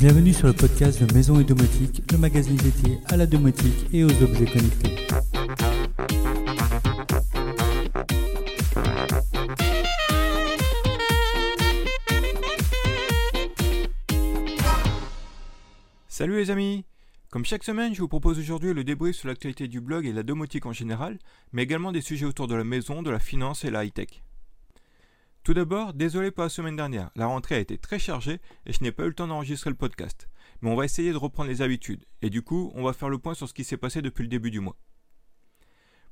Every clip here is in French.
Bienvenue sur le podcast de Maison et Domotique, le magazine dédié à la domotique et aux objets connectés. Salut les amis Comme chaque semaine, je vous propose aujourd'hui le débrief sur l'actualité du blog et la domotique en général, mais également des sujets autour de la maison, de la finance et la high-tech. Tout d'abord, désolé pour la semaine dernière, la rentrée a été très chargée et je n'ai pas eu le temps d'enregistrer le podcast. Mais on va essayer de reprendre les habitudes, et du coup, on va faire le point sur ce qui s'est passé depuis le début du mois.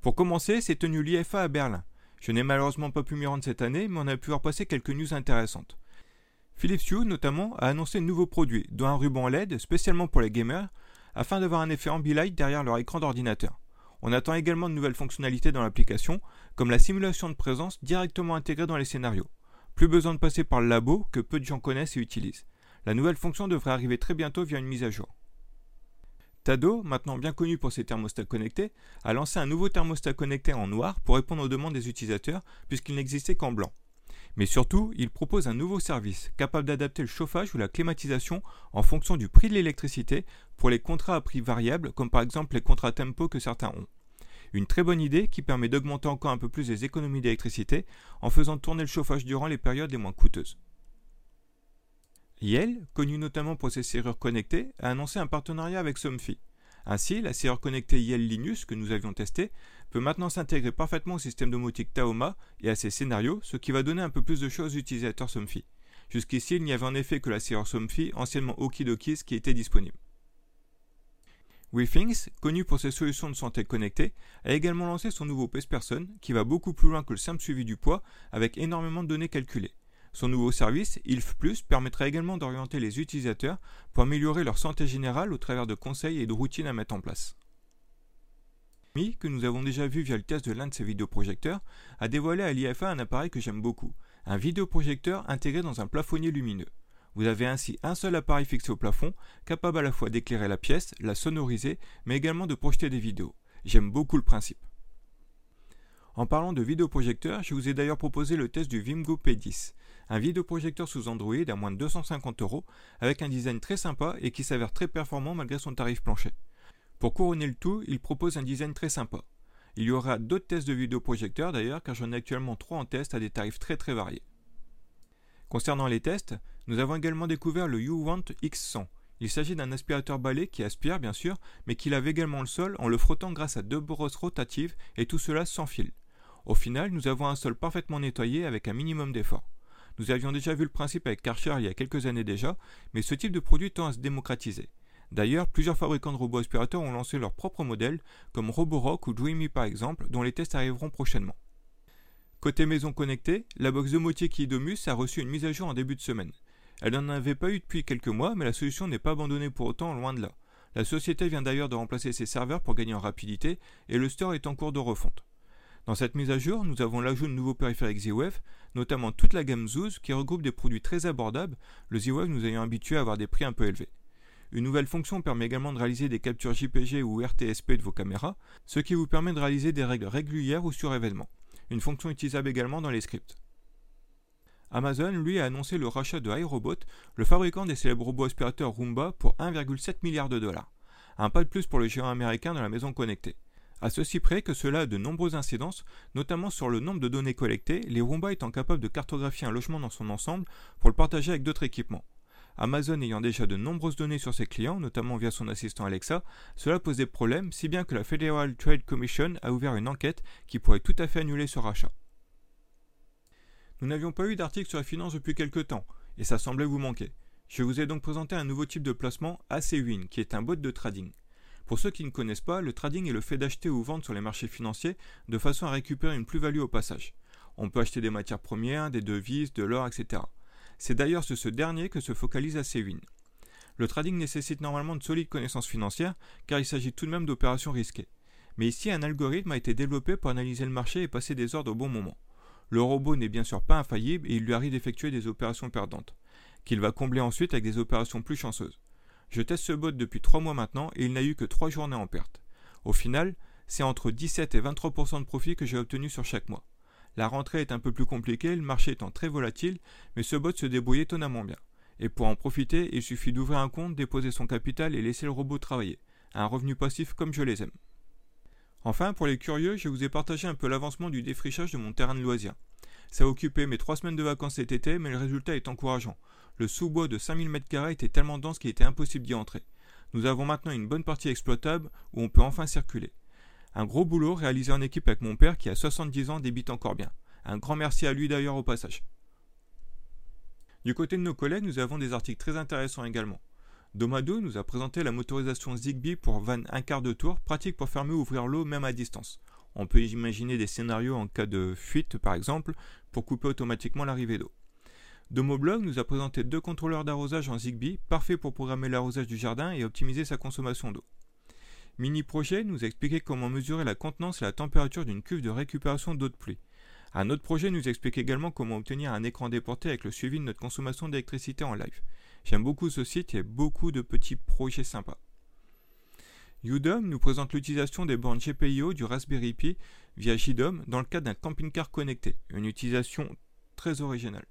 Pour commencer, c'est tenu l'IFA à Berlin. Je n'ai malheureusement pas pu m'y rendre cette année, mais on a pu voir passer quelques news intéressantes. Philips Hue, notamment, a annoncé de nouveaux produits, dont un ruban LED spécialement pour les gamers, afin d'avoir un effet ambilight derrière leur écran d'ordinateur. On attend également de nouvelles fonctionnalités dans l'application, comme la simulation de présence directement intégrée dans les scénarios. Plus besoin de passer par le labo que peu de gens connaissent et utilisent. La nouvelle fonction devrait arriver très bientôt via une mise à jour. Tado, maintenant bien connu pour ses thermostats connectés, a lancé un nouveau thermostat connecté en noir pour répondre aux demandes des utilisateurs puisqu'il n'existait qu'en blanc. Mais surtout, il propose un nouveau service capable d'adapter le chauffage ou la climatisation en fonction du prix de l'électricité pour les contrats à prix variable, comme par exemple les contrats tempo que certains ont. Une très bonne idée qui permet d'augmenter encore un peu plus les économies d'électricité en faisant tourner le chauffage durant les périodes les moins coûteuses. Yale, connu notamment pour ses serrures connectées, a annoncé un partenariat avec Somfy. Ainsi, la serrure connectée Yale Linus que nous avions testée peut maintenant s'intégrer parfaitement au système domotique Taoma et à ses scénarios, ce qui va donner un peu plus de choses aux utilisateurs Somfy. Jusqu'ici, il n'y avait en effet que la serrure Somfy, anciennement Okidokis, qui était disponible. WeThings, connu pour ses solutions de santé connectées, a également lancé son nouveau Person qui va beaucoup plus loin que le simple suivi du poids avec énormément de données calculées. Son nouveau service, ILF permettra également d'orienter les utilisateurs pour améliorer leur santé générale au travers de conseils et de routines à mettre en place. Que nous avons déjà vu via le test de l'un de ses vidéoprojecteurs, a dévoilé à l'IFA un appareil que j'aime beaucoup, un vidéoprojecteur intégré dans un plafonnier lumineux. Vous avez ainsi un seul appareil fixé au plafond, capable à la fois d'éclairer la pièce, la sonoriser, mais également de projeter des vidéos. J'aime beaucoup le principe. En parlant de vidéoprojecteur, je vous ai d'ailleurs proposé le test du Vimgo P10, un vidéoprojecteur sous Android à moins de 250 euros, avec un design très sympa et qui s'avère très performant malgré son tarif plancher. Pour couronner le tout, il propose un design très sympa. Il y aura d'autres tests de vidéoprojecteurs d'ailleurs, car j'en ai actuellement trois en test à des tarifs très très variés. Concernant les tests, nous avons également découvert le YouWant X100. Il s'agit d'un aspirateur balai qui aspire bien sûr, mais qui lave également le sol en le frottant grâce à deux brosses rotatives et tout cela sans fil. Au final, nous avons un sol parfaitement nettoyé avec un minimum d'effort. Nous avions déjà vu le principe avec Karcher il y a quelques années déjà, mais ce type de produit tend à se démocratiser. D'ailleurs, plusieurs fabricants de robots aspirateurs ont lancé leurs propres modèles, comme Roborock ou Dreamy par exemple, dont les tests arriveront prochainement. Côté maison connectée, la box domotique Idomus a reçu une mise à jour en début de semaine. Elle n'en avait pas eu depuis quelques mois, mais la solution n'est pas abandonnée pour autant, loin de là. La société vient d'ailleurs de remplacer ses serveurs pour gagner en rapidité, et le store est en cours de refonte. Dans cette mise à jour, nous avons l'ajout de nouveaux périphériques Z-Wave, notamment toute la gamme Zoos qui regroupe des produits très abordables, le Z-Wave nous ayant habitués à avoir des prix un peu élevés. Une nouvelle fonction permet également de réaliser des captures JPG ou RTSP de vos caméras, ce qui vous permet de réaliser des règles régulières ou sur événement. Une fonction utilisable également dans les scripts. Amazon, lui, a annoncé le rachat de iRobot, le fabricant des célèbres robots aspirateurs Roomba, pour 1,7 milliard de dollars. Un pas de plus pour le géant américain dans la maison connectée. À ceci près que cela a de nombreuses incidences, notamment sur le nombre de données collectées, les Roomba étant capables de cartographier un logement dans son ensemble pour le partager avec d'autres équipements. Amazon ayant déjà de nombreuses données sur ses clients, notamment via son assistant Alexa, cela pose des problèmes, si bien que la Federal Trade Commission a ouvert une enquête qui pourrait tout à fait annuler ce rachat. Nous n'avions pas eu d'article sur la finance depuis quelque temps, et ça semblait vous manquer. Je vous ai donc présenté un nouveau type de placement AC-Win, qui est un bot de trading. Pour ceux qui ne connaissent pas, le trading est le fait d'acheter ou vendre sur les marchés financiers de façon à récupérer une plus-value au passage. On peut acheter des matières premières, des devises, de l'or, etc. C'est d'ailleurs sur ce dernier que se focalise AC-Win. Le trading nécessite normalement de solides connaissances financières car il s'agit tout de même d'opérations risquées. Mais ici, un algorithme a été développé pour analyser le marché et passer des ordres au bon moment. Le robot n'est bien sûr pas infaillible et il lui arrive d'effectuer des opérations perdantes, qu'il va combler ensuite avec des opérations plus chanceuses. Je teste ce bot depuis 3 mois maintenant et il n'a eu que 3 journées en perte. Au final, c'est entre 17 et 23% de profit que j'ai obtenu sur chaque mois. La rentrée est un peu plus compliquée, le marché étant très volatile, mais ce bot se débrouille étonnamment bien. Et pour en profiter, il suffit d'ouvrir un compte, déposer son capital et laisser le robot travailler. Un revenu passif comme je les aime. Enfin, pour les curieux, je vous ai partagé un peu l'avancement du défrichage de mon terrain de loisirs. Ça a occupé mes trois semaines de vacances cet été, mais le résultat est encourageant. Le sous-bois de 5000 m2 était tellement dense qu'il était impossible d'y entrer. Nous avons maintenant une bonne partie exploitable où on peut enfin circuler. Un gros boulot réalisé en équipe avec mon père qui a 70 ans débite encore bien. Un grand merci à lui d'ailleurs au passage. Du côté de nos collègues, nous avons des articles très intéressants également. Domado nous a présenté la motorisation Zigbee pour van un quart de tour, pratique pour fermer ou ouvrir l'eau même à distance. On peut imaginer des scénarios en cas de fuite par exemple, pour couper automatiquement l'arrivée d'eau. Domoblog nous a présenté deux contrôleurs d'arrosage en Zigbee, parfaits pour programmer l'arrosage du jardin et optimiser sa consommation d'eau. Mini Projet nous a expliqué comment mesurer la contenance et la température d'une cuve de récupération d'eau de pluie. Un autre projet nous explique également comment obtenir un écran déporté avec le suivi de notre consommation d'électricité en live. J'aime beaucoup ce site, a beaucoup de petits projets sympas. Udom nous présente l'utilisation des bornes GPIO du Raspberry Pi via JDOM dans le cadre d'un camping-car connecté, une utilisation très originale.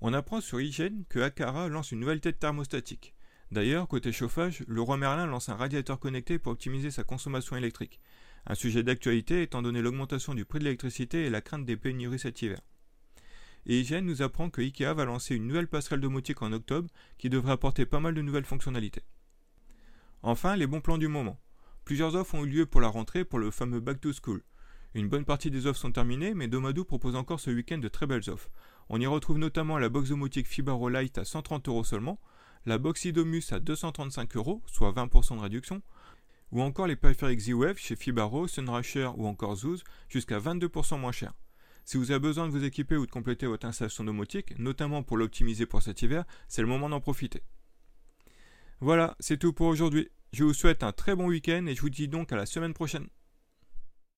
On apprend sur IGN que Akara lance une nouvelle tête thermostatique. D'ailleurs, côté chauffage, le roi Merlin lance un radiateur connecté pour optimiser sa consommation électrique. Un sujet d'actualité étant donné l'augmentation du prix de l'électricité et la crainte des pénuries cet hiver. Et IGN nous apprend que IKEA va lancer une nouvelle passerelle domotique en octobre qui devrait apporter pas mal de nouvelles fonctionnalités. Enfin, les bons plans du moment. Plusieurs offres ont eu lieu pour la rentrée pour le fameux Back to School. Une bonne partie des offres sont terminées, mais Domadou propose encore ce week-end de très belles offres. On y retrouve notamment la box domotique Fibaro Light à 130 euros seulement, la box Idomus à 235 euros, soit 20% de réduction, ou encore les périphériques Z-Wave chez Fibaro, Sunrusher ou encore Zoos, jusqu'à 22% moins cher. Si vous avez besoin de vous équiper ou de compléter votre installation domotique, notamment pour l'optimiser pour cet hiver, c'est le moment d'en profiter. Voilà, c'est tout pour aujourd'hui. Je vous souhaite un très bon week-end et je vous dis donc à la semaine prochaine.